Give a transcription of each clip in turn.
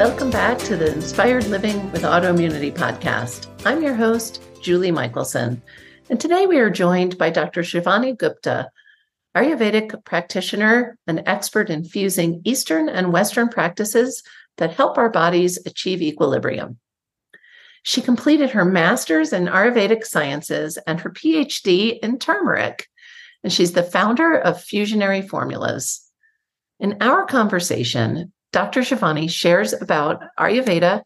Welcome back to the Inspired Living with Autoimmunity podcast. I'm your host, Julie Michelson, and today we are joined by Dr. Shivani Gupta, Ayurvedic practitioner and expert in fusing Eastern and Western practices that help our bodies achieve equilibrium. She completed her master's in Ayurvedic sciences and her PhD in turmeric, and she's the founder of Fusionary Formulas. In our conversation, Dr. Shivani shares about Ayurveda,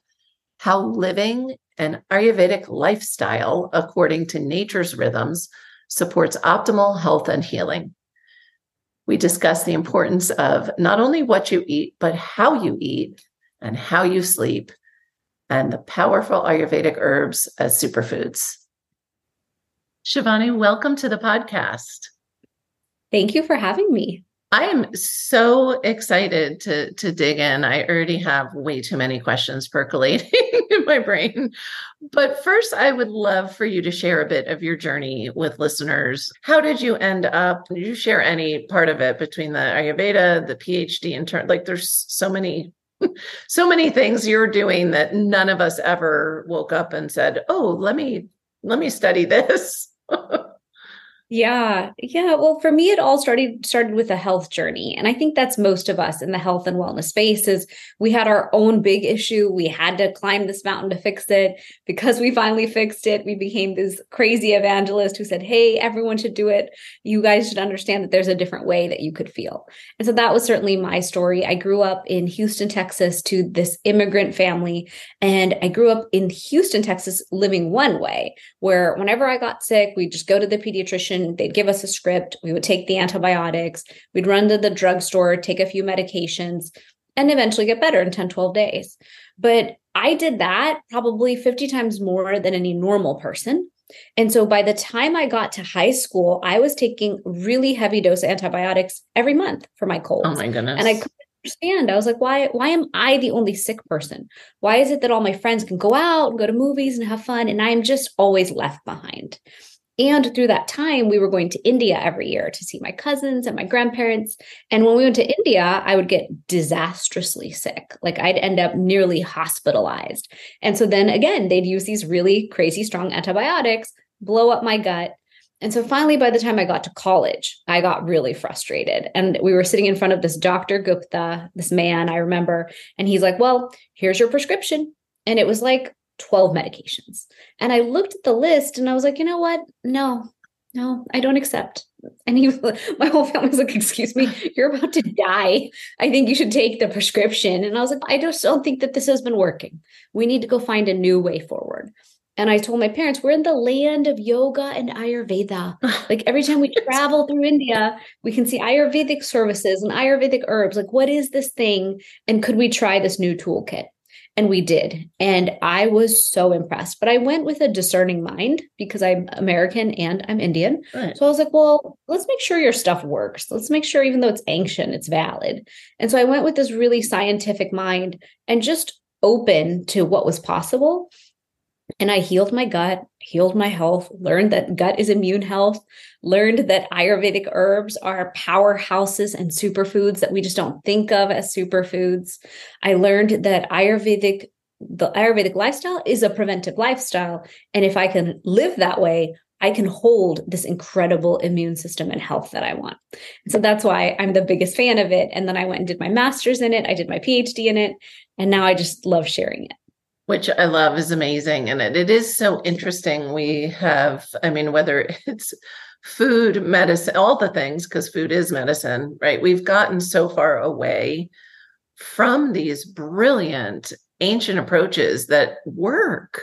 how living an Ayurvedic lifestyle according to nature's rhythms supports optimal health and healing. We discuss the importance of not only what you eat, but how you eat and how you sleep, and the powerful Ayurvedic herbs as superfoods. Shivani, welcome to the podcast. Thank you for having me. I am so excited to to dig in. I already have way too many questions percolating in my brain. But first, I would love for you to share a bit of your journey with listeners. How did you end up? Did you share any part of it between the Ayurveda, the PhD intern? Like there's so many so many things you're doing that none of us ever woke up and said, "Oh, let me let me study this." Yeah. Yeah. Well, for me, it all started started with a health journey. And I think that's most of us in the health and wellness space is we had our own big issue. We had to climb this mountain to fix it. Because we finally fixed it, we became this crazy evangelist who said, Hey, everyone should do it. You guys should understand that there's a different way that you could feel. And so that was certainly my story. I grew up in Houston, Texas to this immigrant family. And I grew up in Houston, Texas, living one way, where whenever I got sick, we'd just go to the pediatrician they'd give us a script. We would take the antibiotics. We'd run to the drugstore, take a few medications, and eventually get better in 10, 12 days. But I did that probably 50 times more than any normal person. And so by the time I got to high school, I was taking really heavy dose antibiotics every month for my cold. Oh my goodness. And I couldn't understand. I was like, why why am I the only sick person? Why is it that all my friends can go out and go to movies and have fun and I'm just always left behind? And through that time, we were going to India every year to see my cousins and my grandparents. And when we went to India, I would get disastrously sick. Like I'd end up nearly hospitalized. And so then again, they'd use these really crazy strong antibiotics, blow up my gut. And so finally, by the time I got to college, I got really frustrated. And we were sitting in front of this Dr. Gupta, this man I remember. And he's like, Well, here's your prescription. And it was like 12 medications. And I looked at the list and I was like, you know what? No, no, I don't accept. And he, my whole family was like, excuse me, you're about to die. I think you should take the prescription. And I was like, I just don't think that this has been working. We need to go find a new way forward. And I told my parents, we're in the land of yoga and Ayurveda. Like every time we travel through India, we can see Ayurvedic services and Ayurvedic herbs. Like, what is this thing? And could we try this new toolkit? And we did. And I was so impressed. But I went with a discerning mind because I'm American and I'm Indian. Right. So I was like, well, let's make sure your stuff works. Let's make sure, even though it's ancient, it's valid. And so I went with this really scientific mind and just open to what was possible. And I healed my gut, healed my health, learned that gut is immune health, learned that Ayurvedic herbs are powerhouses and superfoods that we just don't think of as superfoods. I learned that Ayurvedic the Ayurvedic lifestyle is a preventive lifestyle. And if I can live that way, I can hold this incredible immune system and health that I want. And so that's why I'm the biggest fan of it. And then I went and did my master's in it. I did my PhD in it. And now I just love sharing it which I love is amazing. And it, it is so interesting. We have, I mean, whether it's food, medicine, all the things, because food is medicine, right? We've gotten so far away from these brilliant ancient approaches that work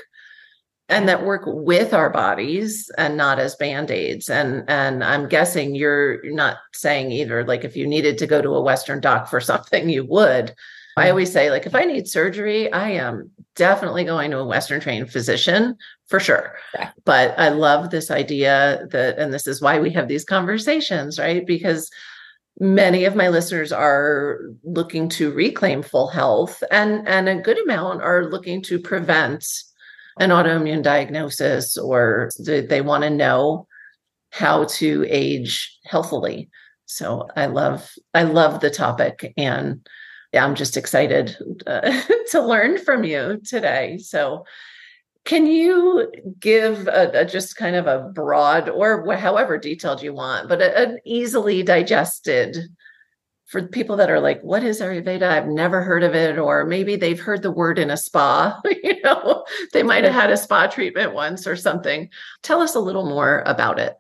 and that work with our bodies and not as band-aids and and i'm guessing you're not saying either like if you needed to go to a western doc for something you would I always say, like, if I need surgery, I am definitely going to a Western trained physician for sure. Yeah. But I love this idea that, and this is why we have these conversations, right? Because many of my listeners are looking to reclaim full health and and a good amount are looking to prevent an autoimmune diagnosis or they want to know how to age healthily so i love i love the topic and yeah, i'm just excited uh, to learn from you today so can you give a, a, just kind of a broad or however detailed you want, but a, an easily digested for people that are like, what is Ayurveda? I've never heard of it. Or maybe they've heard the word in a spa, you know, they might have had a spa treatment once or something. Tell us a little more about it.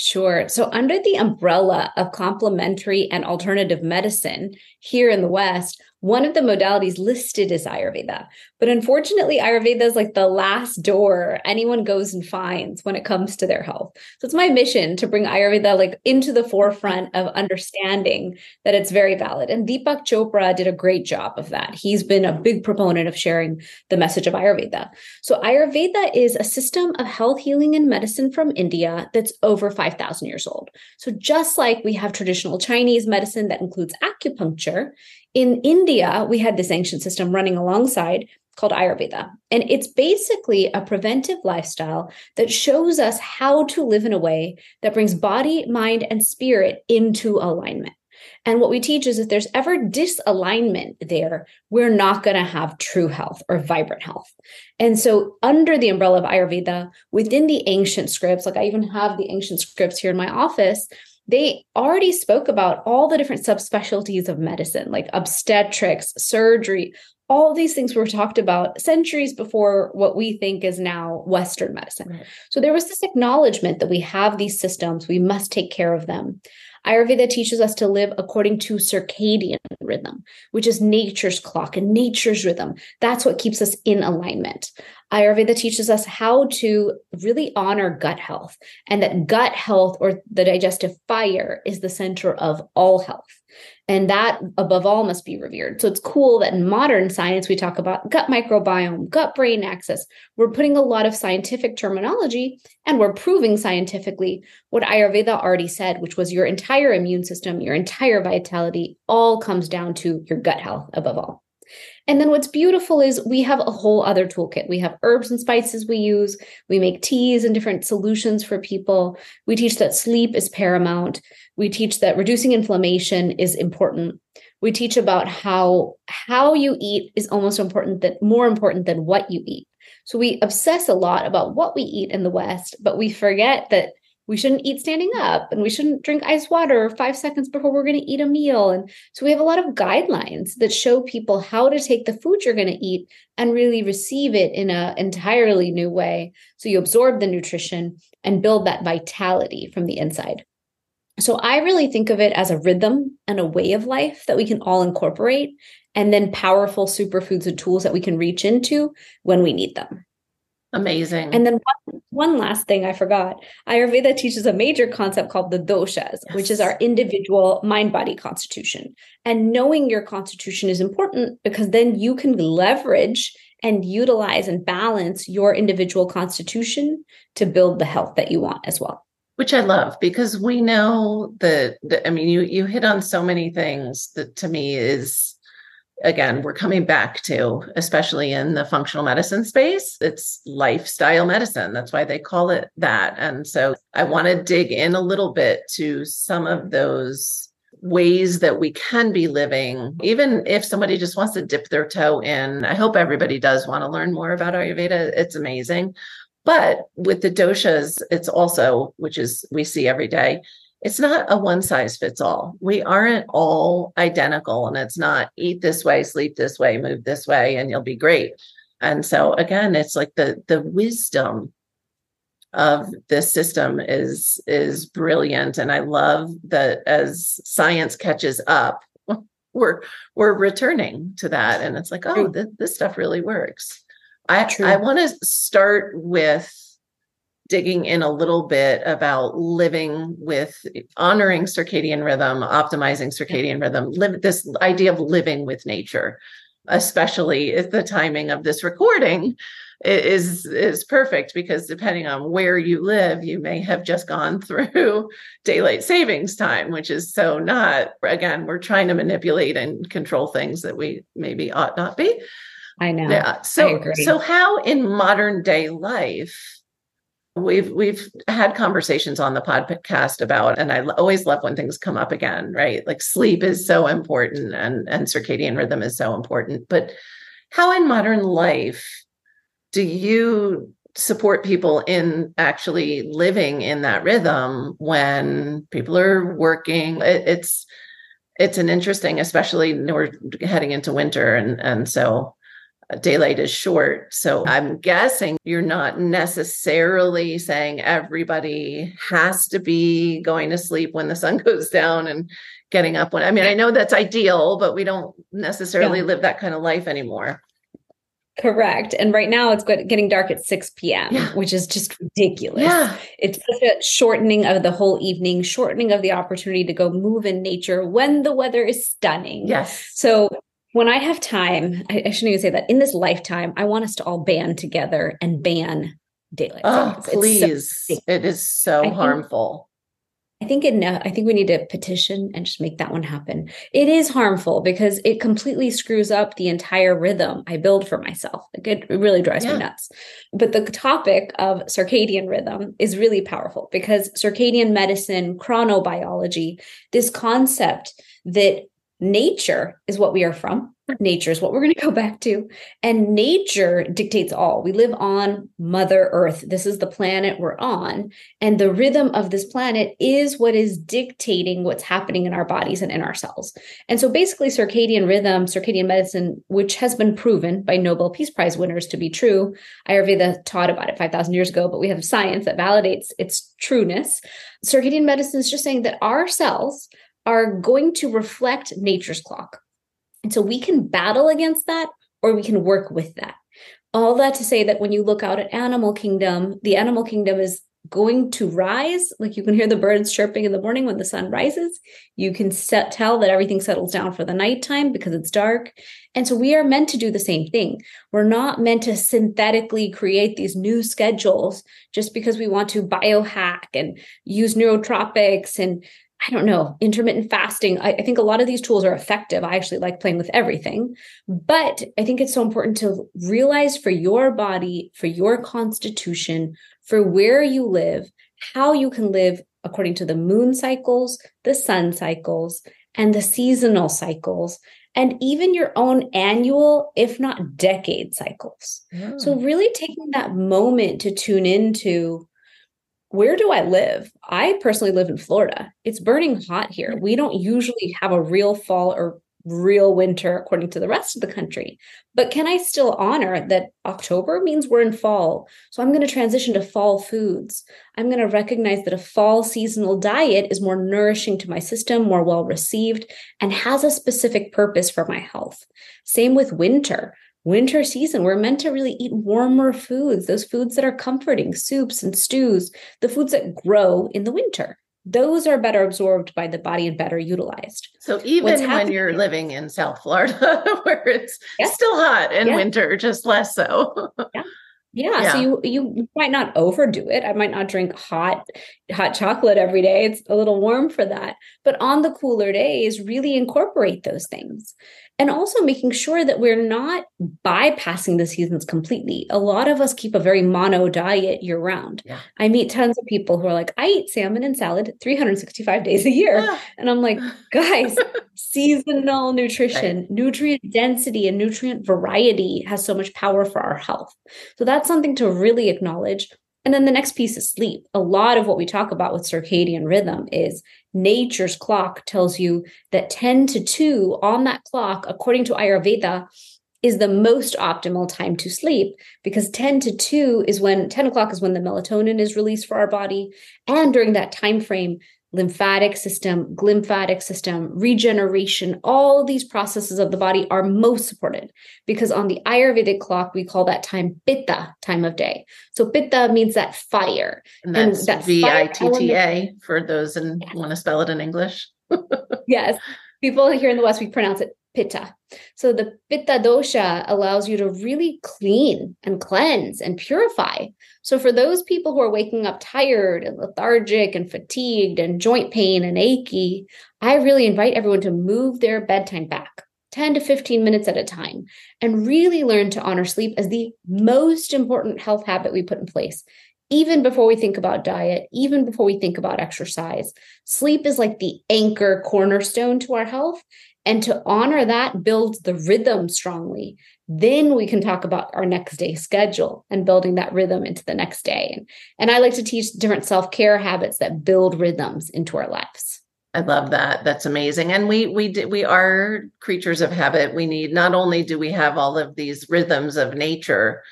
Sure. So, under the umbrella of complementary and alternative medicine here in the West, one of the modalities listed is Ayurveda. But unfortunately, Ayurveda is like the last door anyone goes and finds when it comes to their health. So it's my mission to bring Ayurveda like into the forefront of understanding that it's very valid. And Deepak Chopra did a great job of that. He's been a big proponent of sharing the message of Ayurveda. So Ayurveda is a system of health healing and medicine from India that's over 5,000 years old. So just like we have traditional Chinese medicine that includes acupuncture, in India, we had this ancient system running alongside called Ayurveda. And it's basically a preventive lifestyle that shows us how to live in a way that brings body, mind, and spirit into alignment. And what we teach is if there's ever disalignment there, we're not going to have true health or vibrant health. And so, under the umbrella of Ayurveda, within the ancient scripts, like I even have the ancient scripts here in my office, they already spoke about all the different subspecialties of medicine, like obstetrics, surgery, all these things were talked about centuries before what we think is now Western medicine. Right. So there was this acknowledgement that we have these systems, we must take care of them. Ayurveda teaches us to live according to circadian rhythm, which is nature's clock and nature's rhythm. That's what keeps us in alignment. Ayurveda teaches us how to really honor gut health and that gut health or the digestive fire is the center of all health. And that, above all, must be revered. So it's cool that in modern science, we talk about gut microbiome, gut brain axis. We're putting a lot of scientific terminology and we're proving scientifically what Ayurveda already said, which was your entire immune system, your entire vitality, all comes down to your gut health above all. And then what's beautiful is we have a whole other toolkit. We have herbs and spices we use. We make teas and different solutions for people. We teach that sleep is paramount. We teach that reducing inflammation is important. We teach about how how you eat is almost important that more important than what you eat. So we obsess a lot about what we eat in the West, but we forget that we shouldn't eat standing up and we shouldn't drink ice water five seconds before we're going to eat a meal. And so we have a lot of guidelines that show people how to take the food you're going to eat and really receive it in an entirely new way. So you absorb the nutrition and build that vitality from the inside. So I really think of it as a rhythm and a way of life that we can all incorporate, and then powerful superfoods and tools that we can reach into when we need them. Amazing. And then one, last thing I forgot Ayurveda teaches a major concept called the doshas, yes. which is our individual mind body constitution. And knowing your constitution is important because then you can leverage and utilize and balance your individual constitution to build the health that you want as well. Which I love because we know that, that I mean you you hit on so many things that to me is again, we're coming back to, especially in the functional medicine space, it's lifestyle medicine. That's why they call it that. And so I want to dig in a little bit to some of those ways that we can be living, even if somebody just wants to dip their toe in. I hope everybody does want to learn more about Ayurveda. It's amazing. But with the doshas, it's also, which is we see every day, it's not a one size fits all. We aren't all identical, and it's not eat this way, sleep this way, move this way, and you'll be great. And so again, it's like the the wisdom of this system is is brilliant, and I love that as science catches up, we're we're returning to that, and it's like, oh, th- this stuff really works. I True. I want to start with digging in a little bit about living with honoring circadian rhythm, optimizing circadian rhythm, live this idea of living with nature, especially if the timing of this recording is is perfect because depending on where you live you may have just gone through daylight savings time which is so not again we're trying to manipulate and control things that we maybe ought not be. I know. Yeah so so how in modern day life we've we've had conversations on the podcast about and i always love when things come up again right? Like sleep is so important and and circadian rhythm is so important but how in modern life do you support people in actually living in that rhythm when people are working? It, it's it's an interesting especially we're heading into winter and and so daylight is short so i'm guessing you're not necessarily saying everybody has to be going to sleep when the sun goes down and getting up when i mean i know that's ideal but we don't necessarily yeah. live that kind of life anymore Correct. And right now it's getting dark at 6 p.m., yeah. which is just ridiculous. Yeah. It's such a shortening of the whole evening, shortening of the opportunity to go move in nature when the weather is stunning. Yes. So when I have time, I, I shouldn't even say that in this lifetime, I want us to all band together and ban daylight. Oh, please. So it is so I harmful. I think it, I think we need to petition and just make that one happen. It is harmful because it completely screws up the entire rhythm I build for myself. Like it, really drives yeah. me nuts. But the topic of circadian rhythm is really powerful because circadian medicine, chronobiology, this concept that nature is what we are from. Nature is what we're going to go back to. And nature dictates all. We live on mother earth. This is the planet we're on. And the rhythm of this planet is what is dictating what's happening in our bodies and in our cells. And so basically circadian rhythm circadian medicine which has been proven by nobel peace prize winners to be true ayurveda taught about it 5000 years ago but we have science that validates its trueness. Circadian medicine is just saying that our cells are going to reflect nature's clock. And so we can battle against that or we can work with that. All that to say that when you look out at animal kingdom, the animal kingdom is going to rise. Like you can hear the birds chirping in the morning when the sun rises. You can set, tell that everything settles down for the nighttime because it's dark. And so we are meant to do the same thing. We're not meant to synthetically create these new schedules just because we want to biohack and use neurotropics and I don't know, intermittent fasting. I, I, think a lot of these tools are effective. I actually like playing with everything. But I think it's so important to realize for your body, for your constitution, for where you live, how you can live according to the moon cycles, the sun cycles, and the seasonal cycles, and even your own annual, if not decade cycles. Yeah. So, hmm. really taking that moment to tune into where do I live? I personally live in Florida. It's burning hot here. Mm. We don't usually have a real fall or real winter according to the rest of the country. But can I still honor that October means we're in fall? So I'm going to transition to fall foods. I'm going to recognize that a fall seasonal diet is more nourishing to my system, more well received, and has a specific purpose for my health. Same with winter winter season, we're meant to really eat warmer foods, those foods that are comforting, soups and stews, the foods that grow in the winter. Those are better absorbed by the body and better utilized. So even when you're living in South Florida, where it's yeah. still hot in yeah. winter, just less so. yeah. Yeah, yeah, so you you might not overdo it. I might not drink hot hot chocolate every day. It's a little warm for that. But on the cooler days, really incorporate those things and also making sure that we're not bypassing the seasons completely. A lot of us keep a very mono diet year round. Yeah. I meet tons of people who are like, I eat salmon and salad 365 days a year. Ah. And I'm like, guys, seasonal nutrition, right. nutrient density, and nutrient variety has so much power for our health. So that's something to really acknowledge. And then the next piece is sleep. A lot of what we talk about with circadian rhythm is nature's clock tells you that 10 to 2 on that clock, according to Ayurveda, is the most optimal time to sleep because 10 to 2 is when 10 o'clock is when the melatonin is released for our body and during that time frame lymphatic system, glymphatic system, regeneration, all these processes of the body are most supported because on the Ayurvedic clock, we call that time Pitta time of day. So Pitta means that fire. And that's P I T T A for those and want to spell it in English. yes. People here in the West, we pronounce it pitta. So the pitta dosha allows you to really clean and cleanse and purify. So for those people who are waking up tired and lethargic and fatigued and joint pain and achy, I really invite everyone to move their bedtime back 10 to 15 minutes at a time and really learn to honor sleep as the most important health habit we put in place even before we think about diet, even before we think about exercise. Sleep is like the anchor cornerstone to our health. And to honor that builds the rhythm strongly. Then we can talk about our next day schedule and building that rhythm into the next day. And, and I like to teach different self care habits that build rhythms into our lives. I love that. That's amazing. And we we we are creatures of habit. We need not only do we have all of these rhythms of nature,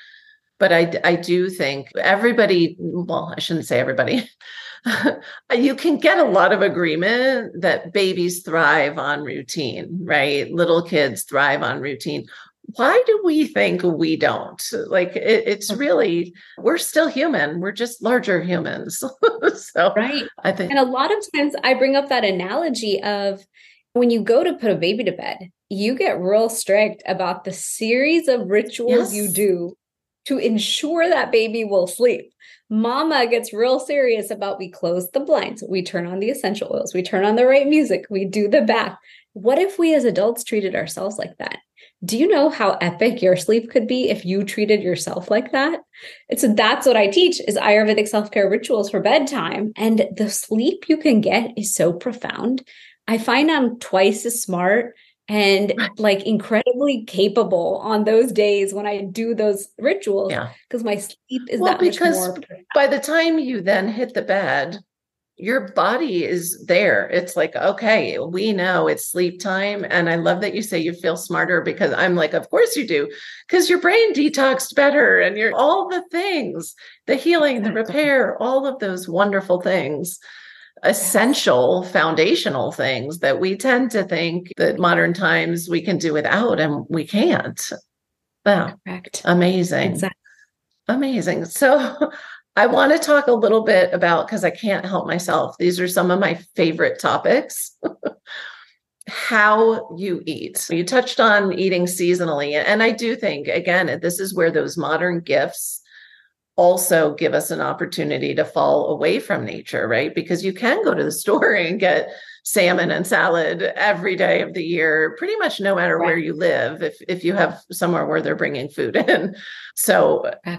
but I I do think everybody. Well, I shouldn't say everybody. you can get a lot of agreement that babies thrive on routine, right? Little kids thrive on routine. Why do we think we don't? Like it, it's really we're still human. We're just larger humans. so right. I think and a lot of times I bring up that analogy of when you go to put a baby to bed, you get real strict about the series of rituals yes. you do to ensure that baby will sleep. Mama gets real serious about we close the blinds, we turn on the essential oils, we turn on the right music, we do the bath. What if we as adults treated ourselves like that? Do you know how epic your sleep could be if you treated yourself like that? It's that's what I teach is Ayurvedic self-care rituals for bedtime and the sleep you can get is so profound. I find I'm twice as smart and like incredibly capable on those days when I do those rituals. Yeah. Because my sleep is well, that because much more. By the time you then hit the bed, your body is there. It's like, okay, we know it's sleep time. And I love that you say you feel smarter because I'm like, of course you do, because your brain detoxed better and you're all the things, the healing, the repair, all of those wonderful things essential foundational things that we tend to think that modern times we can do without and we can't. Yeah. Correct. Amazing. Exactly. Amazing. So I want to talk a little bit about because I can't help myself. These are some of my favorite topics. how you eat. You touched on eating seasonally. And I do think, again, this is where those modern gifts also give us an opportunity to fall away from nature, right? Because you can go to the store and get salmon and salad every day of the year, pretty much no matter right. where you live, if if you have somewhere where they're bringing food in. So uh,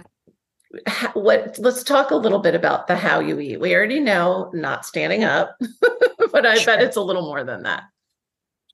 what let's talk a little bit about the how you eat. We already know not standing up, but I sure. bet it's a little more than that.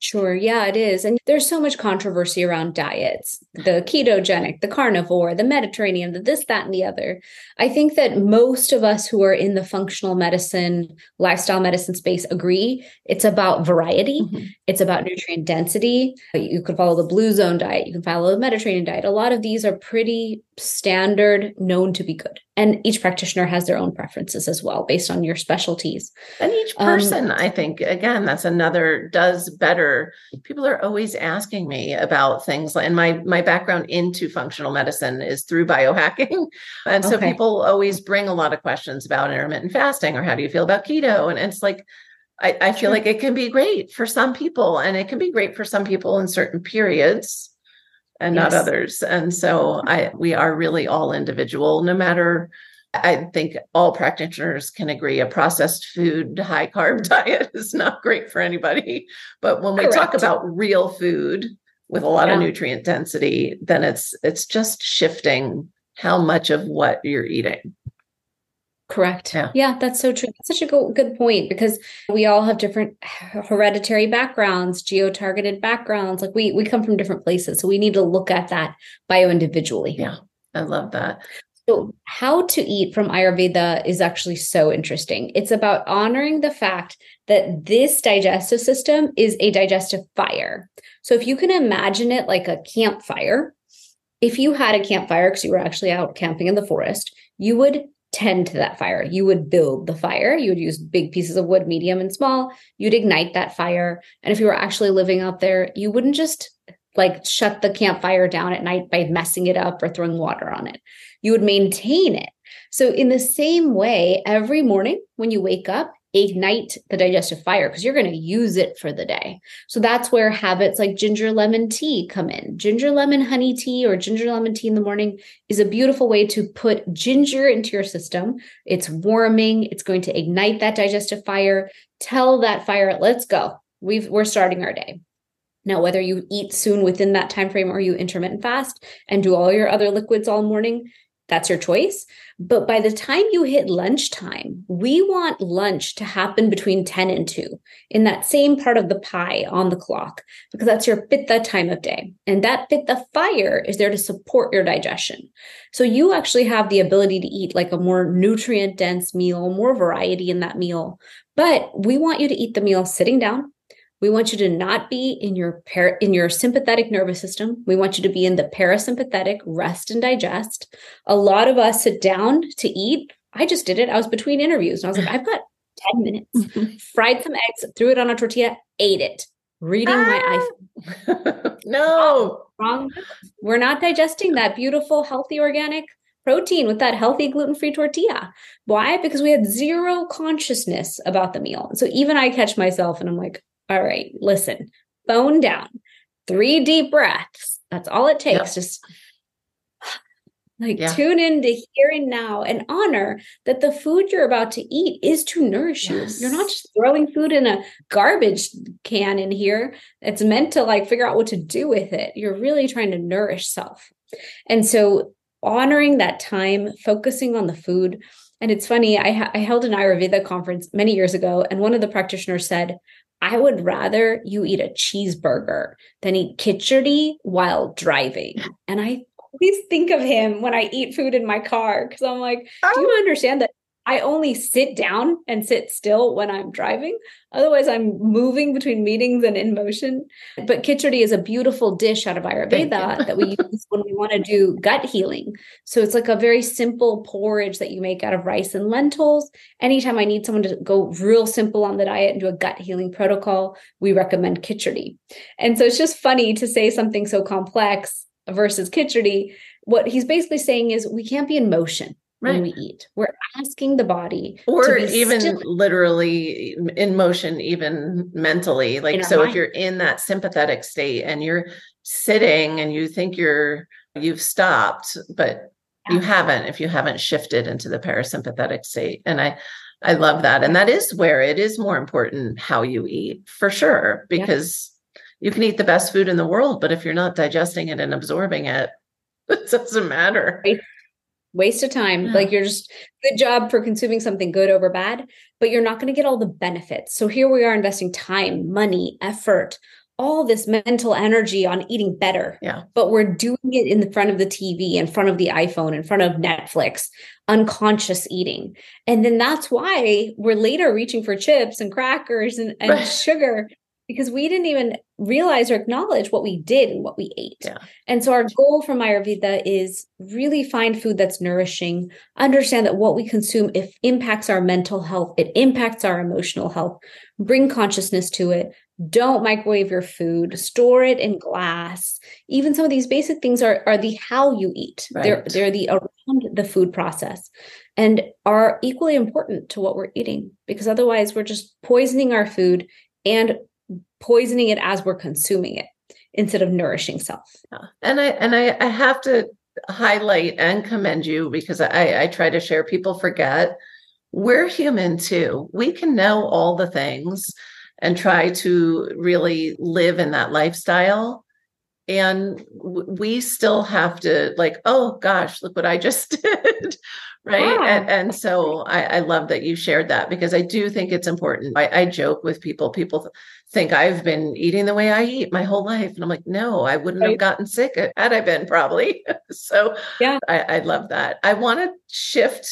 Sure. Yeah, it is. And there's so much controversy around diets the ketogenic, the carnivore, the Mediterranean, the this, that, and the other. I think that most of us who are in the functional medicine, lifestyle medicine space agree it's about variety, mm-hmm. it's about nutrient density. You could follow the blue zone diet, you can follow the Mediterranean diet. A lot of these are pretty standard, known to be good. And each practitioner has their own preferences as well based on your specialties. And each person, um, I think, again, that's another does better. People are always asking me about things, and my my background into functional medicine is through biohacking, and so okay. people always bring a lot of questions about intermittent fasting or how do you feel about keto, and it's like. I, I feel like it can be great for some people, and it can be great for some people in certain periods and yes. not others. And so I we are really all individual, no matter I think all practitioners can agree a processed food, high carb diet is not great for anybody. But when we Correct. talk about real food with a lot yeah. of nutrient density, then it's it's just shifting how much of what you're eating. Correct. Yeah. yeah, that's so true. That's such a go- good point because we all have different hereditary backgrounds, geo-targeted backgrounds. Like we we come from different places, so we need to look at that bio individually. Yeah, I love that. So, how to eat from Ayurveda is actually so interesting. It's about honoring the fact that this digestive system is a digestive fire. So, if you can imagine it like a campfire, if you had a campfire because you were actually out camping in the forest, you would tend to that fire. You would build the fire. You would use big pieces of wood, medium and small. You'd ignite that fire. And if you were actually living out there, you wouldn't just like shut the campfire down at night by messing it up or throwing water on it. You would maintain it. So, in the same way, every morning when you wake up, ignite the digestive fire because you're going to use it for the day. So that's where habits like ginger lemon tea come in. Ginger lemon honey tea or ginger lemon tea in the morning is a beautiful way to put ginger into your system. It's warming, it's going to ignite that digestive fire. Tell that fire, let's go. We've we're starting our day. Now, whether you eat soon within that time frame or you intermittent fast and do all your other liquids all morning, that's your choice. But by the time you hit lunchtime, we want lunch to happen between 10 and 2 in that same part of the pie on the clock, because that's your pitta time of day. And that pitta fire is there to support your digestion. So you actually have the ability to eat like a more nutrient dense meal, more variety in that meal. But we want you to eat the meal sitting down we want you to not be in your par- in your sympathetic nervous system. We want you to be in the parasympathetic rest and digest. A lot of us sit down to eat. I just did it. I was between interviews and I was like, I've got 10 minutes. Fried some eggs, threw it on a tortilla, ate it. Reading ah! my iPhone. no. Wrong. We're not digesting that beautiful, healthy, organic protein with that healthy gluten-free tortilla. Why? Because we had zero consciousness about the meal. So even I catch myself and I'm like, all right, listen, phone down, three deep breaths. That's all it takes. Yep. Just like yeah. tune in to here and now and honor that the food you're about to eat is to nourish yes. you. You're not just throwing food in a garbage can in here. It's meant to like figure out what to do with it. You're really trying to nourish self. And so honoring that time, focusing on the food. And it's funny, I, ha- I held an Ayurveda conference many years ago, and one of the practitioners said, I would rather you eat a cheeseburger than eat khichdi while driving. And I always think of him when I eat food in my car because I'm like, oh. do you understand that I only sit down and sit still when I'm driving. Otherwise, I'm moving between meetings and in motion. But khichdi is a beautiful dish out of Ayurveda that we use when we want to do gut healing. So it's like a very simple porridge that you make out of rice and lentils. Anytime I need someone to go real simple on the diet and do a gut healing protocol, we recommend khichdi. And so it's just funny to say something so complex versus khichdi. What he's basically saying is we can't be in motion right. when we eat. We're asking the body, or even still. literally in motion, even mentally. Like, so mind. if you're in that sympathetic state and you're sitting and you think you're, you've stopped, but yeah. you haven't, if you haven't shifted into the parasympathetic state. And I, I love that. And that is where it is more important how you eat for sure, because yeah. you can eat the best food in the world, but if you're not digesting it and absorbing it, it doesn't matter. Waste of time. Yeah. Like you're just good job for consuming something good over bad, but you're not going to get all the benefits. So here we are investing time, money, effort, all this mental energy on eating better. Yeah. But we're doing it in the front of the TV, in front of the iPhone, in front of Netflix, unconscious eating. And then that's why we're later reaching for chips and crackers and, and sugar because we didn't even realize or acknowledge what we did and what we ate. Yeah. And so our goal from Ayurveda is really find food that's nourishing, understand that what we consume if impacts our mental health, it impacts our emotional health, bring consciousness to it. Don't microwave your food, store it in glass. Even some of these basic things are, are the how you eat. Right. They're they're the around the food process and are equally important to what we're eating because otherwise we're just poisoning our food and poisoning it as we're consuming it instead of nourishing self. Yeah. And I and I, I have to highlight and commend you because I, I try to share people forget we're human too. We can know all the things and try to really live in that lifestyle. And we still have to like, oh gosh, look what I just did right and, and so I, I, love that you shared that because i do think it's important I, I, joke with people people think i've been eating the way i eat my whole life and i'm like no i wouldn't right. have gotten sick had i been probably so yeah i, I love that i want to shift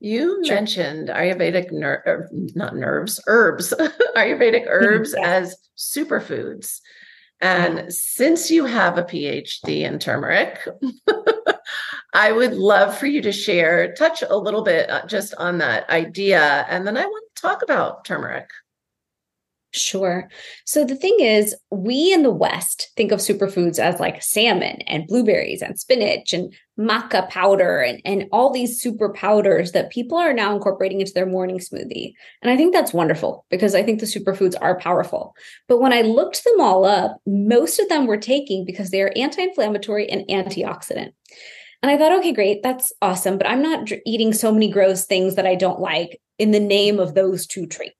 you sure. mentioned ayurvedic ner- er, not nerves herbs ayurvedic herbs yeah. as superfoods and since you have a phd in turmeric I would love for you to share, touch a little bit uh, just on that idea. And then I want to talk about turmeric. Sure. So the thing is, we in the West think of superfoods as like salmon and blueberries and spinach and maca powder and, and all these super powders that people are now incorporating into their morning smoothie. And I think that's wonderful because I think the superfoods are powerful. But when I looked them all up, most of them were taking because they are anti inflammatory and antioxidant. And I thought, okay, great, that's awesome. But I'm not eating so many gross things that I don't like in the name of those two traits.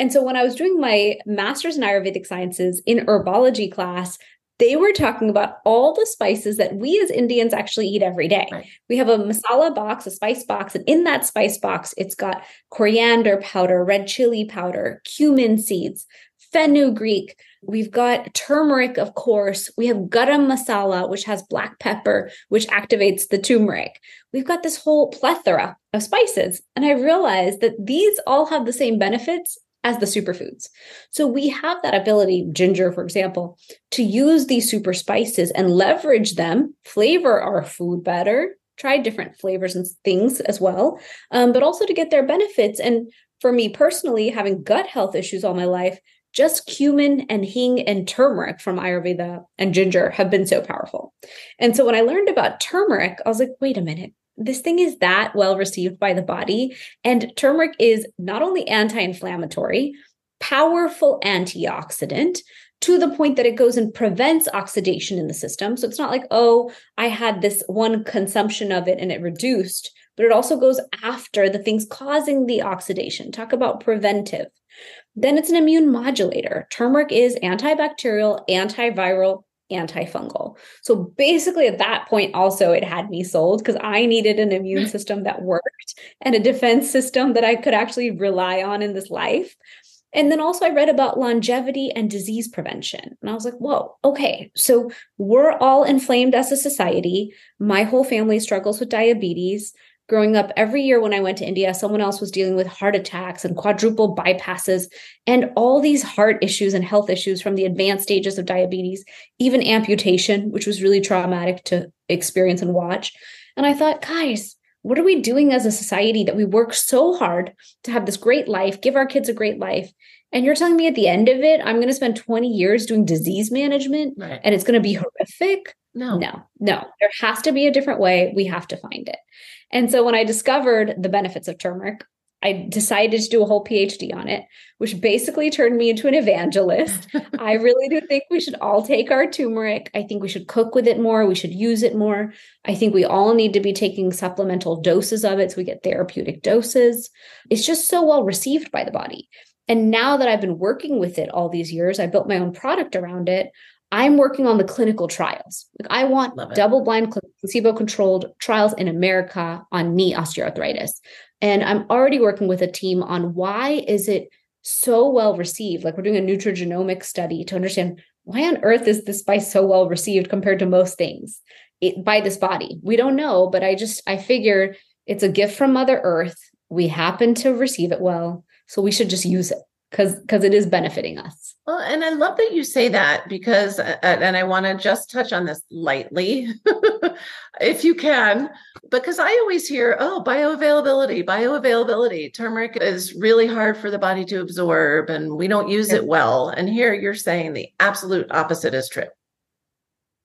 And so when I was doing my master's in Ayurvedic sciences in herbology class, they were talking about all the spices that we as Indians actually eat every day. Right. We have a masala box, a spice box, and in that spice box, it's got coriander powder, red chili powder, cumin seeds, fenugreek. We've got turmeric, of course. We have garam masala, which has black pepper, which activates the turmeric. We've got this whole plethora of spices. And I realized that these all have the same benefits as the superfoods. So we have that ability, ginger, for example, to use these super spices and leverage them, flavor our food better, try different flavors and things as well, um, but also to get their benefits. And for me personally, having gut health issues all my life, just cumin and hing and turmeric from Ayurveda and ginger have been so powerful. And so when I learned about turmeric, I was like, wait a minute, this thing is that well received by the body. And turmeric is not only anti inflammatory, powerful antioxidant to the point that it goes and prevents oxidation in the system. So it's not like, oh, I had this one consumption of it and it reduced, but it also goes after the things causing the oxidation. Talk about preventive. Then it's an immune modulator. Turmeric is antibacterial, antiviral, antifungal. So basically, at that point, also it had me sold because I needed an immune system that worked and a defense system that I could actually rely on in this life. And then also, I read about longevity and disease prevention. And I was like, whoa, okay. So we're all inflamed as a society. My whole family struggles with diabetes growing up every year when i went to india someone else was dealing with heart attacks and quadruple bypasses and all these heart issues and health issues from the advanced stages of diabetes even amputation which was really traumatic to experience and watch. And i thought guys what are we doing as a society that we work so hard to have this great life give our kids a great life? And you're telling me at the end of it i'm going to spend 20 years doing disease management right. and it's going to be horrific no no no there has to be a different way we have to find it and so when I discovered the benefits of turmeric, I decided to do a whole PhD on it, which basically turned me into an evangelist. I really do think we should all take our turmeric. I think we should cook with it more. We should use it more. I think we all need to be taking supplemental doses of it so we get therapeutic doses. It's just so well received by the body. And now that I've been working with it all these years, I built my own product around it. I'm working on the clinical trials. Like I want double blind placebo controlled trials in America on knee osteoarthritis. And I'm already working with a team on why is it so well received? Like we're doing a nutrigenomic study to understand why on earth is this spice so well received compared to most things it, by this body? We don't know, but I just I figure it's a gift from Mother Earth. We happen to receive it well, so we should just use it because because it is benefiting us. Well and i love that you say that because uh, uh and i want to just touch on this lightly if you can because i always hear oh bioavailability bioavailability turmeric is really hard for the body to absorb and we don't use it well. And here you're saying the absolute opposite is true.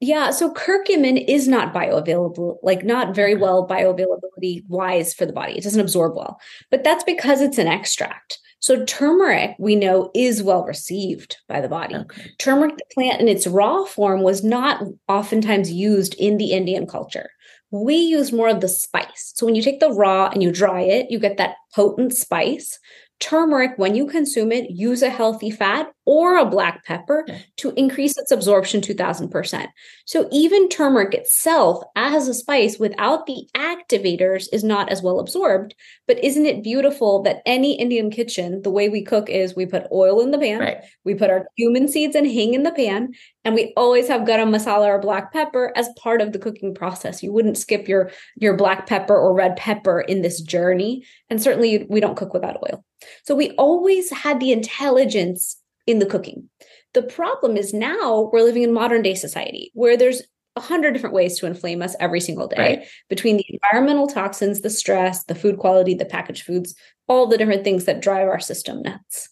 Yeah, so curcumin is not bioavailable, like not very well bioavailability wise for the body. It doesn't absorb well, but that's because it's an extract. So turmeric, we know, is well received by the body. Okay. Turmeric, plant in its raw form, was not oftentimes used in the Indian culture. We use more of the spice. So when you take the raw and you dry it, you get that potent spice. Turmeric, when you consume it, use a healthy fat or a black pepper to increase its absorption 2000%. So even turmeric itself as a spice without the activators is not as well absorbed. But isn't it beautiful that any Indian kitchen, the way we cook is we put oil in the pan, right. we put our cumin seeds and hing in the pan, and we always have garam masala or black pepper as part of the cooking process. You wouldn't skip your your black pepper or red pepper in this journey, and certainly we don't cook without oil. So we always had the intelligence in the cooking. The problem is now we're living in modern day society where there's a hundred different ways to inflame us every single day Right. between the environmental toxins, the stress, the food quality, the packaged foods, all the different things that drive our system nuts.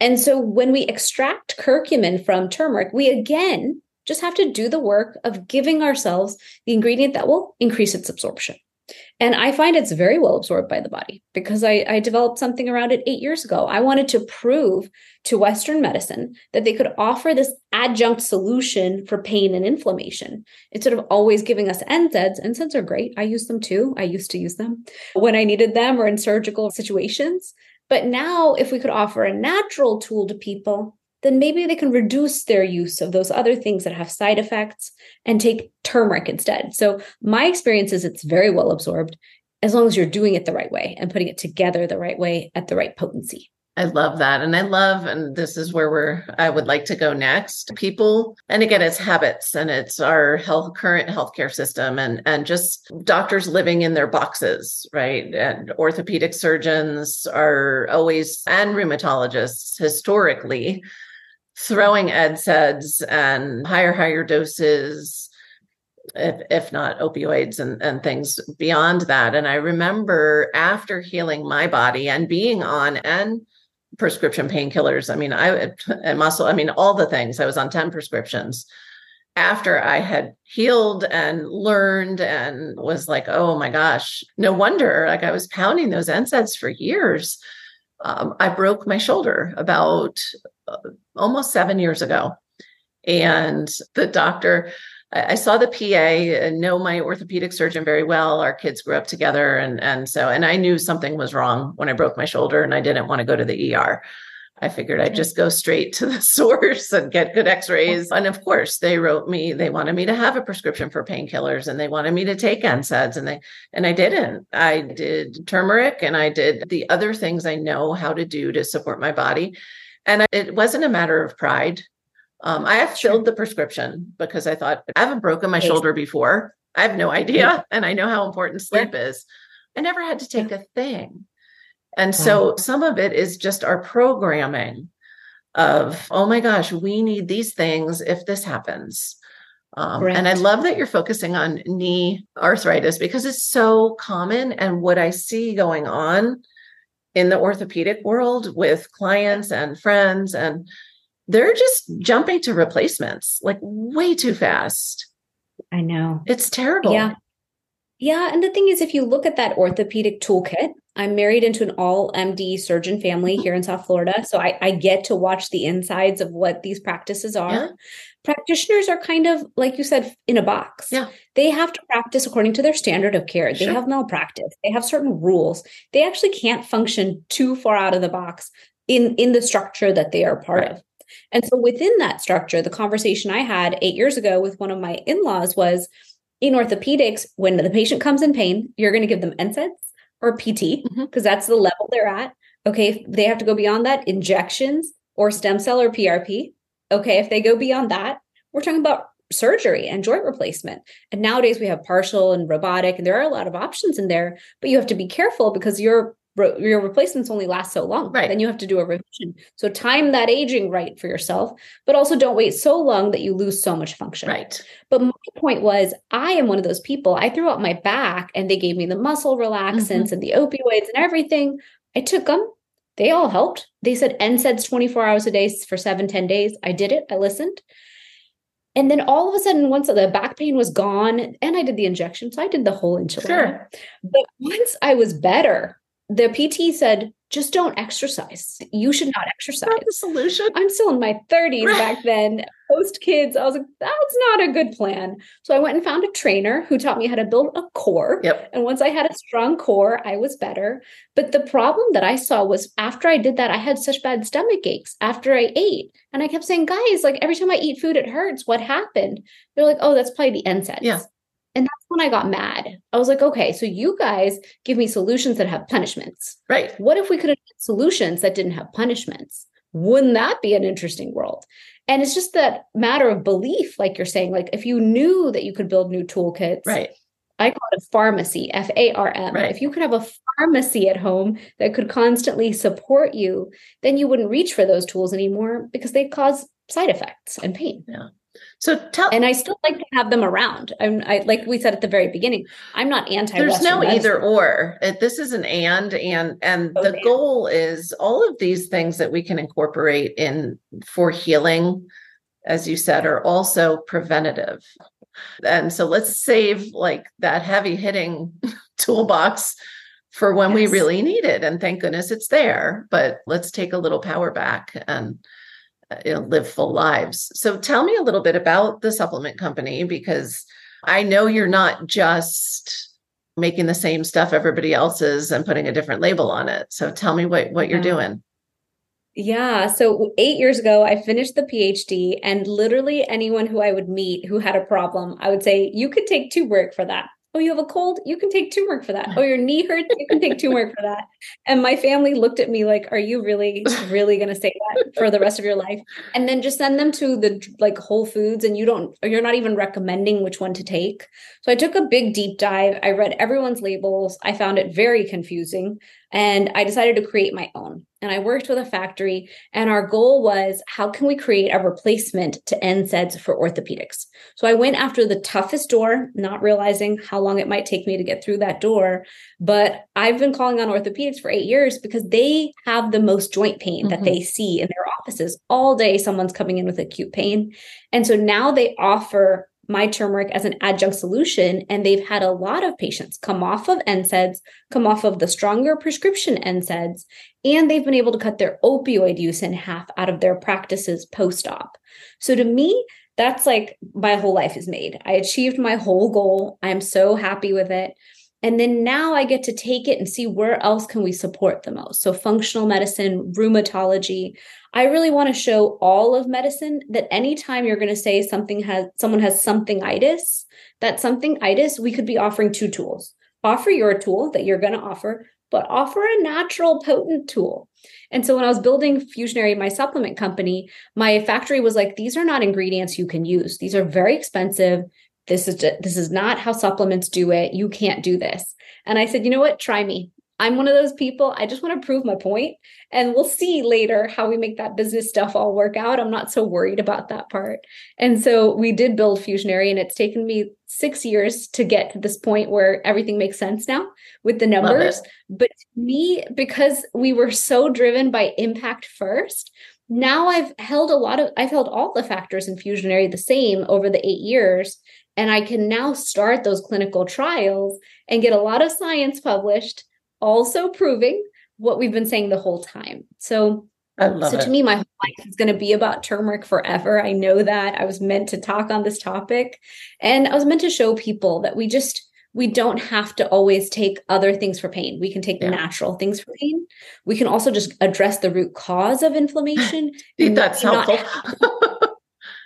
And so when we extract curcumin from turmeric, we again just have to do the work of giving ourselves the ingredient that will increase its absorption. And I find it's very well absorbed by the body because I, I developed something around it eight years ago. I wanted to prove to Western medicine that they could offer this adjunct solution for pain and inflammation instead of always giving us NSAIDs. NSAIDs are great. I use them too. I used to use them when I needed them or in surgical situations. But now, if we could offer a natural tool to people, then maybe they can reduce their use of those other things that have side effects and take turmeric instead. So, my experience is it's very well absorbed as long as you're doing it the right way and putting it together the right way at the right potency. I love that. And I love, and this is where we're, I would like to go next. People, and again, it's habits and it's our health, current healthcare system and, and just doctors living in their boxes, right? And orthopedic surgeons are always, and rheumatologists historically throwing NSAIDs and higher, higher doses if, if not opioids and, and things beyond that. And I remember after healing my body and being on and prescription painkillers. I mean, I and muscle, I mean, all the things. I was on 10 prescriptions after I had healed and learned and was like, oh my gosh, no wonder. Like I was pounding those NSAIDs for years. Um, I broke my shoulder about almost seven years ago. And the doctor, I saw the PA and know my orthopedic surgeon very well. Our kids grew up together. And, and so, and I knew something was wrong when I broke my shoulder and I didn't want to go to the ER. I figured I'd just go straight to the source and get good x rays. And of course, they wrote me, they wanted me to have a prescription for painkillers and they wanted me to take NSAIDs. And they, and I didn't. I did turmeric and I did the other things I know how to do to support my body. And it wasn't a matter of pride. Um, I have filled the prescription because I thought I haven't broken my shoulder before. I have no idea. And I know how important sleep is. I never had to take a thing. And so some of it is just our programming of, oh my gosh, we need these things if this happens. Um, and I love that you're focusing on knee arthritis because it's so common. And what I see going on in the orthopedic world with clients and friends and they're just jumping to replacements like way too fast. I know. It's terrible. Yeah. Yeah. And the thing is, if you look at that orthopedic toolkit, I'm married into an all MD surgeon family here in South Florida. So I, I get to watch the insides of what these practices are. Yeah. Practitioners are kind of, like you said, in a box. Yeah. They have to practice according to their standard of care. They Sure. have malpractice. They have certain rules. They actually can't function too far out of the box in, in the structure that they are part Right. of. And so within that structure, the conversation I had eight years ago with one of my in-laws was in orthopedics, when the patient comes in pain, you're going to give them NSAIDs or PT because mm-hmm. that's the level they're at. Okay, if they have to go beyond that, injections or stem cell or PRP. Okay, if they go beyond that, we're talking about surgery and joint replacement. And nowadays we have partial and robotic, and there are a lot of options in there, but you have to be careful because your your replacements only last so long. Right. Then you have to do a revision. So time that aging right for yourself, but also don't wait so long that you lose so much function. Right. But my point was, I am one of those people. I threw out my back and they gave me the muscle relaxants mm-hmm. and the opioids and everything. I took them. They all helped. They said NSAIDs 24 hours a day for seven, 10 days. I did it. I listened. And then all of a sudden, once the back pain was gone and I did the injection, so I did the whole enchilada. Sure. But once I was better, the PT said, just don't exercise. You should not exercise. Not the solution. I'm still in my 30s back then, post kids. I was like, that's not a good plan. So I went and found a trainer who taught me how to build a core. Yep. And once I had a strong core, I was better. But the problem that I saw was after I did that, I had such bad stomach aches after I ate. And I kept saying, guys, like every time I eat food, it hurts. What happened? They're like, oh, that's probably the NSAIDs. Yeah. When I got mad. I was like, okay, so you guys give me solutions that have punishments. Right. What if we could have solutions that didn't have punishments? Wouldn't that be an interesting world? And it's just that matter of belief, like you're saying, like if you knew that you could build new toolkits, Right. I call it a farmacy, F A R M. Right. If you could have a farmacy at home that could constantly support you, then you wouldn't reach for those tools anymore because they cause side effects and pain. So tell and I still like to have them around. I'm I like we said at the very beginning, I'm not anti There's no either or. It, this is an and and and oh, the goal is all of these things that we can incorporate in for healing as you said are also preventative. And so let's save like that heavy hitting toolbox for when yes. we really need it and thank goodness it's there, but let's take a little power back and you know, live full lives. So tell me a little bit about the supplement company because I know you're not just making the same stuff everybody else is and putting a different label on it. So tell me what what you're doing. Yeah. So eight years ago, I finished the PhD, and literally anyone who I would meet who had a problem, I would say, You could take turmeric for that. Oh, you have a cold? You can take turmeric for that. Oh, your knee hurts? You can take turmeric for that. And my family looked at me like, Are you really, really going to say that for the rest of your life? And then just send them to the like Whole Foods, and you don't, you're not even recommending which one to take. So I took a big deep dive. I read everyone's labels. I found it very confusing. And I decided to create my own. And I worked with a factory, and our goal was how can we create a replacement to NSAIDs for orthopedics? So I went after the toughest door, not realizing how long it might take me to get through that door. But I've been calling on orthopedics for eight years because they have the most joint pain mm-hmm. that they see in their offices all day. Someone's coming in with acute pain. And so now they offer my turmeric as an adjunct solution. And they've had a lot of patients come off of NSAIDs, come off of the stronger prescription NSAIDs, and they've been able to cut their opioid use in half out of their practices post op. So to me, that's like my whole life is made. I achieved my whole goal. I'm so happy with it. And then now I get to take it and see where else can we support the most. So functional medicine, rheumatology, I really want to show all of medicine that anytime you're going to say something has someone has something itis, that something itis, we could be offering two tools. Offer your tool that you're going to offer, but offer a natural potent tool. And so when I was building Fusionary, my supplement company, my factory was like, these are not ingredients you can use. These are very expensive. This is just, this is not how supplements do it. You can't do this. And I said, you know what? Try me. I'm one of those people. I just want to prove my point, and we'll see later how we make that business stuff all work out. I'm not so worried about that part. And so we did build Fusionary, and it's taken me six years to get to this point where everything makes sense now with the numbers. But me, because we were so driven by impact first, now I've held a lot of, I've held all the factors in Fusionary the same over the eight years. And I can now start those clinical trials and get a lot of science published also proving what we've been saying the whole time. So so it. to me, my whole life is going to be about turmeric forever. I know that. I was meant to talk on this topic. And I was meant to show people that we just we don't have to always take other things for pain. We can take yeah. natural things for pain. We can also just address the root cause of inflammation. That's helpful.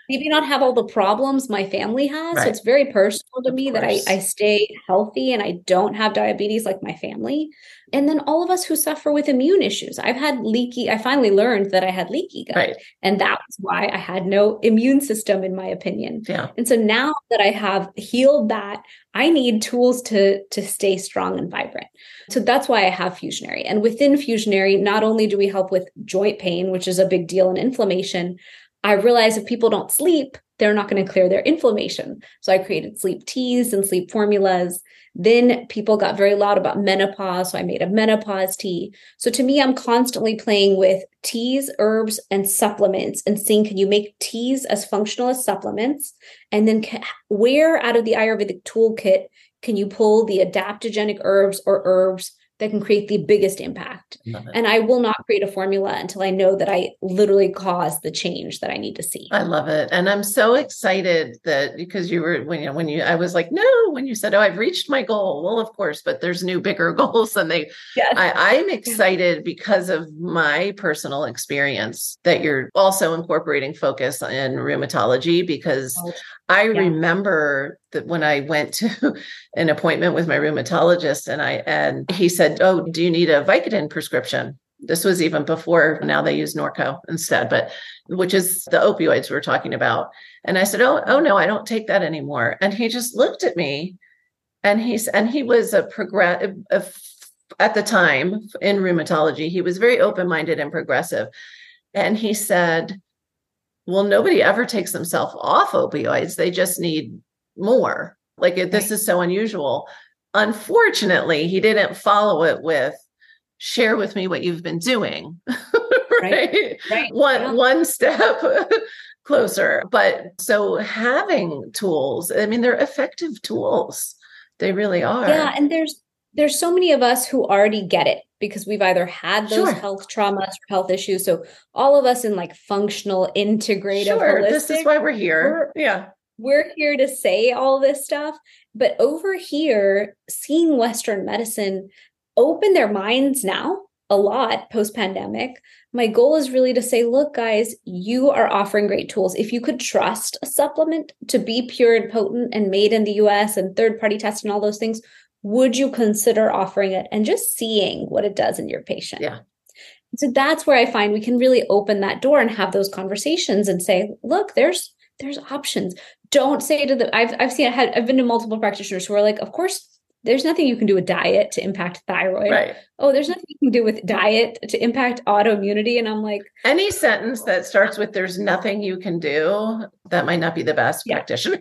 maybe not have all the problems my family has. Right. So it's very personal to of me course. that I, I stay healthy and I don't have diabetes like my family. And then all of us who suffer with immune issues. I've had leaky, I finally learned that I had leaky gut. Right. And that was why I had no immune system, in my opinion. Yeah. And so now that I have healed that, I need tools to, to stay strong and vibrant. So that's why I have Fusionary. And within Fusionary, not only do we help with joint pain, which is a big deal, and inflammation, I realized if people don't sleep, they're not going to clear their inflammation. So I created sleep teas and sleep formulas. Then people got very loud about menopause. So I made a menopause tea. So to me, I'm constantly playing with teas, herbs, and supplements and seeing can you make teas as functional as supplements? And then where out of the Ayurvedic toolkit can you pull the adaptogenic herbs or herbs that can create the biggest impact. And I will not create a formula until I know that I literally caused the change that I need to see. I love it. And I'm so excited that because you were when you when you I was like, no, when you said, Oh, I've reached my goal. Well, of course, but there's new bigger goals. And they yes. I, I'm excited because of my personal experience that you're also incorporating focus in rheumatology because oh, I yeah. remember that when I went to an appointment with my rheumatologist and I and he said, "Oh, do you need a Vicodin prescription?" This was even before now they use Norco instead, but which is the opioids we're talking about. And I said, "Oh, oh no, I don't take that anymore." And he just looked at me and he's and he was a progress at the time in rheumatology, he was very open-minded and progressive. And he said, well, nobody ever takes themselves off opioids. They just need more. Like this is so unusual. Unfortunately, he didn't follow it with share with me what you've been doing. right? right. right. One yeah. one step closer. But so having tools, I mean, they're effective tools. They really are. Yeah. And there's there's so many of us who already get it because we've either had those sure. health traumas or health issues. So all of us in like functional, integrative, sure. Holistic, this is why we're here. We're, yeah. We're here to say all this stuff. But over here, seeing Western medicine open their minds now a lot post pandemic. My goal is really to say, look, guys, you are offering great tools. If you could trust a supplement to be pure and potent and made in the US and third party tested and all those things, would you consider offering it and just seeing what it does in your patient? Yeah. So that's where I find we can really open that door and have those conversations and say, look, there's there's options. Don't say to the I've I've seen I had I've been to multiple practitioners who are like, of course, there's nothing you can do with diet to impact thyroid. Right. Oh, there's nothing you can do with diet to impact autoimmunity. And I'm like, any sentence that starts with "there's nothing you can do," that might not be the best yeah. practitioner.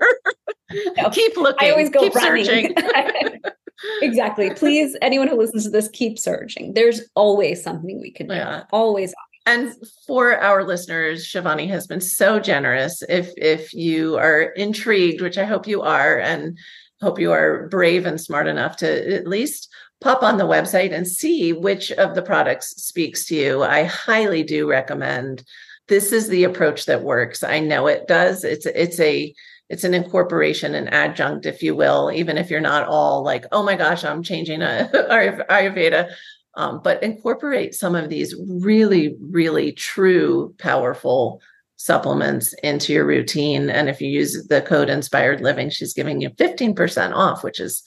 No. keep looking. I always go keep running. searching. exactly. Please, anyone who listens to this, keep searching. There's always something we can do. Yeah. Always. And for our listeners, Shivani has been so generous. If if you are intrigued, which I hope you are, and hope you are brave and smart enough to at least pop on the website and see which of the products speaks to you. I highly do recommend. This is the approach that works. I know it does. It's it's a it's an incorporation, an adjunct, if you will, even if you're not all like, oh my gosh, I'm changing a Ayurveda. Um, but incorporate some of these really, really true, powerful supplements into your routine. And if you use the code inspired living, she's giving you 15% off, which is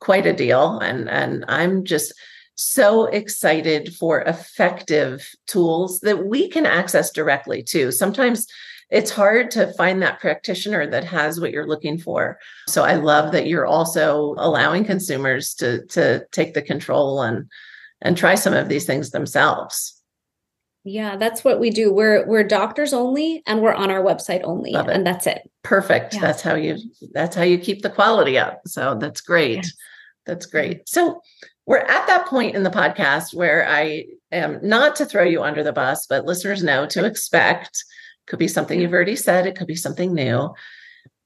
quite a deal. And, and I'm just so excited for effective tools that we can access directly too. Sometimes it's hard to find that practitioner that has what you're looking for. So I love that you're also allowing consumers to to take the control and and try some of these things themselves. Yeah, that's what we do. We're we're doctors only and we're on our website only and that's it. Perfect. Yeah. That's how you that's how you keep the quality up. So that's great. Yes. That's great. So we're at that point in the podcast where I am not to throw you under the bus, but listeners know to expect could be something you've already said, it could be something new.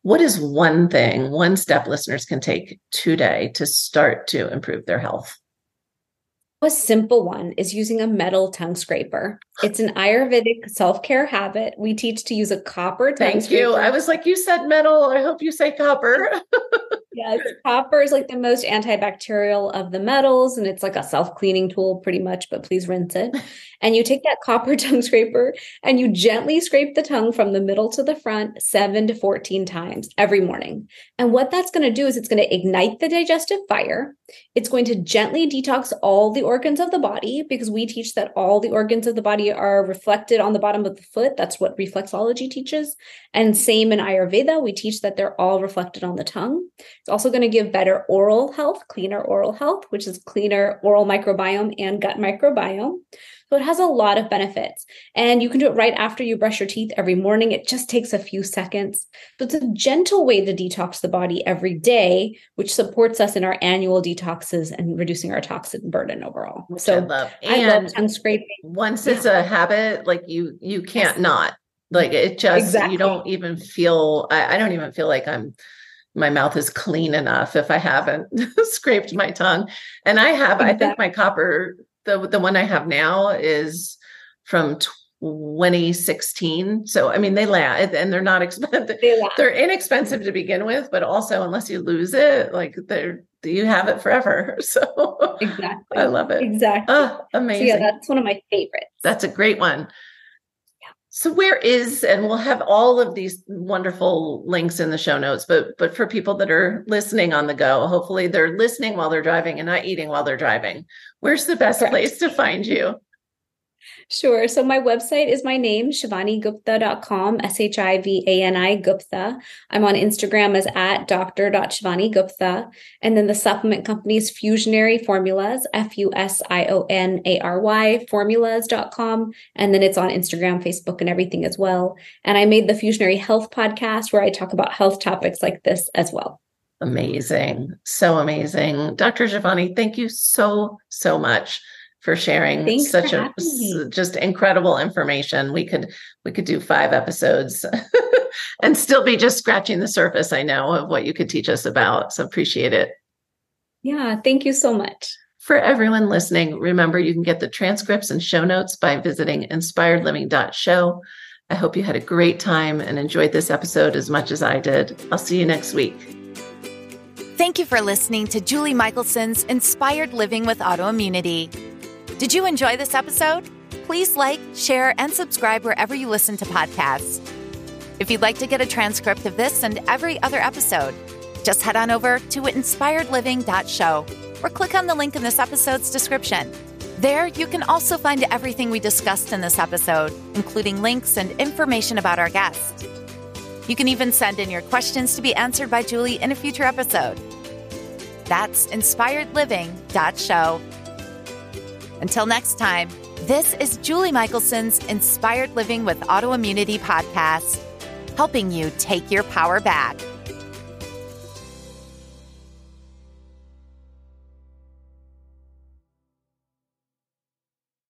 What is one thing, one step listeners can take today to start to improve their health? A simple one is using a metal tongue scraper. It's an Ayurvedic self care habit. We teach to use a copper tongue Thank scraper. you. I was like, you said metal. I hope you say copper. yes, copper is like the most antibacterial of the metals, and it's like a self cleaning tool, pretty much, but please rinse it. And you take that copper tongue scraper and you gently scrape the tongue from the middle to the front seven to 14 times every morning. And what that's going to do is it's going to ignite the digestive fire. It's going to gently detox all the organs of the body because we teach that all the organs of the body are reflected on the bottom of the foot. That's what reflexology teaches. And same in Ayurveda, we teach that they're all reflected on the tongue. It's also going to give better oral health, cleaner oral health, which is cleaner oral microbiome and gut microbiome. So it has a lot of benefits. And you can do it right after you brush your teeth every morning. It just takes a few seconds. But it's a gentle way to detox the body every day, which supports us in our annual detoxes and reducing our toxin burden overall. Which so I love. And I love tongue scraping. Once it's a habit, like you you can't yes. not. Like it just exactly. you don't even feel I, I don't even feel like I'm my mouth is clean enough if I haven't scraped my tongue. And I have, exactly. I think my copper the the one I have now is from 2016. So I mean they last and they're not expensive. They they're inexpensive to begin with, but also unless you lose it, like they're you have it forever. So exactly. I love it. Exactly. Oh, amazing. So yeah, that's one of my favorites. That's a great one. So where is and we'll have all of these wonderful links in the show notes but but for people that are listening on the go hopefully they're listening while they're driving and not eating while they're driving. Where's the best Correct. place to find you? Sure. So my website is my name, shivanigupta.com, S H I V A N I Gupta. I'm on Instagram as at dr.shivanigupta. And then the supplement company is Fusionary Formulas, F U S I O N A R Y, formulas.com. And then it's on Instagram, Facebook, and everything as well. And I made the Fusionary Health podcast where I talk about health topics like this as well. Amazing. So amazing. Dr. Shivani, thank you so, so much for sharing Thanks such for a s- just incredible information. We could we could do five episodes and still be just scratching the surface, I know, of what you could teach us about. So appreciate it. Yeah, thank you so much. For everyone listening, remember you can get the transcripts and show notes by visiting inspiredliving.show. I hope you had a great time and enjoyed this episode as much as I did. I'll see you next week. Thank you for listening to Julie Michelson's Inspired Living with Autoimmunity. Did you enjoy this episode? Please like, share, and subscribe wherever you listen to podcasts. If you'd like to get a transcript of this and every other episode, just head on over to inspiredliving.show or click on the link in this episode's description. There, you can also find everything we discussed in this episode, including links and information about our guest. You can even send in your questions to be answered by Julie in a future episode. That's inspiredliving.show. Until next time, this is Julie Michelson's Inspired Living with Autoimmunity podcast, helping you take your power back.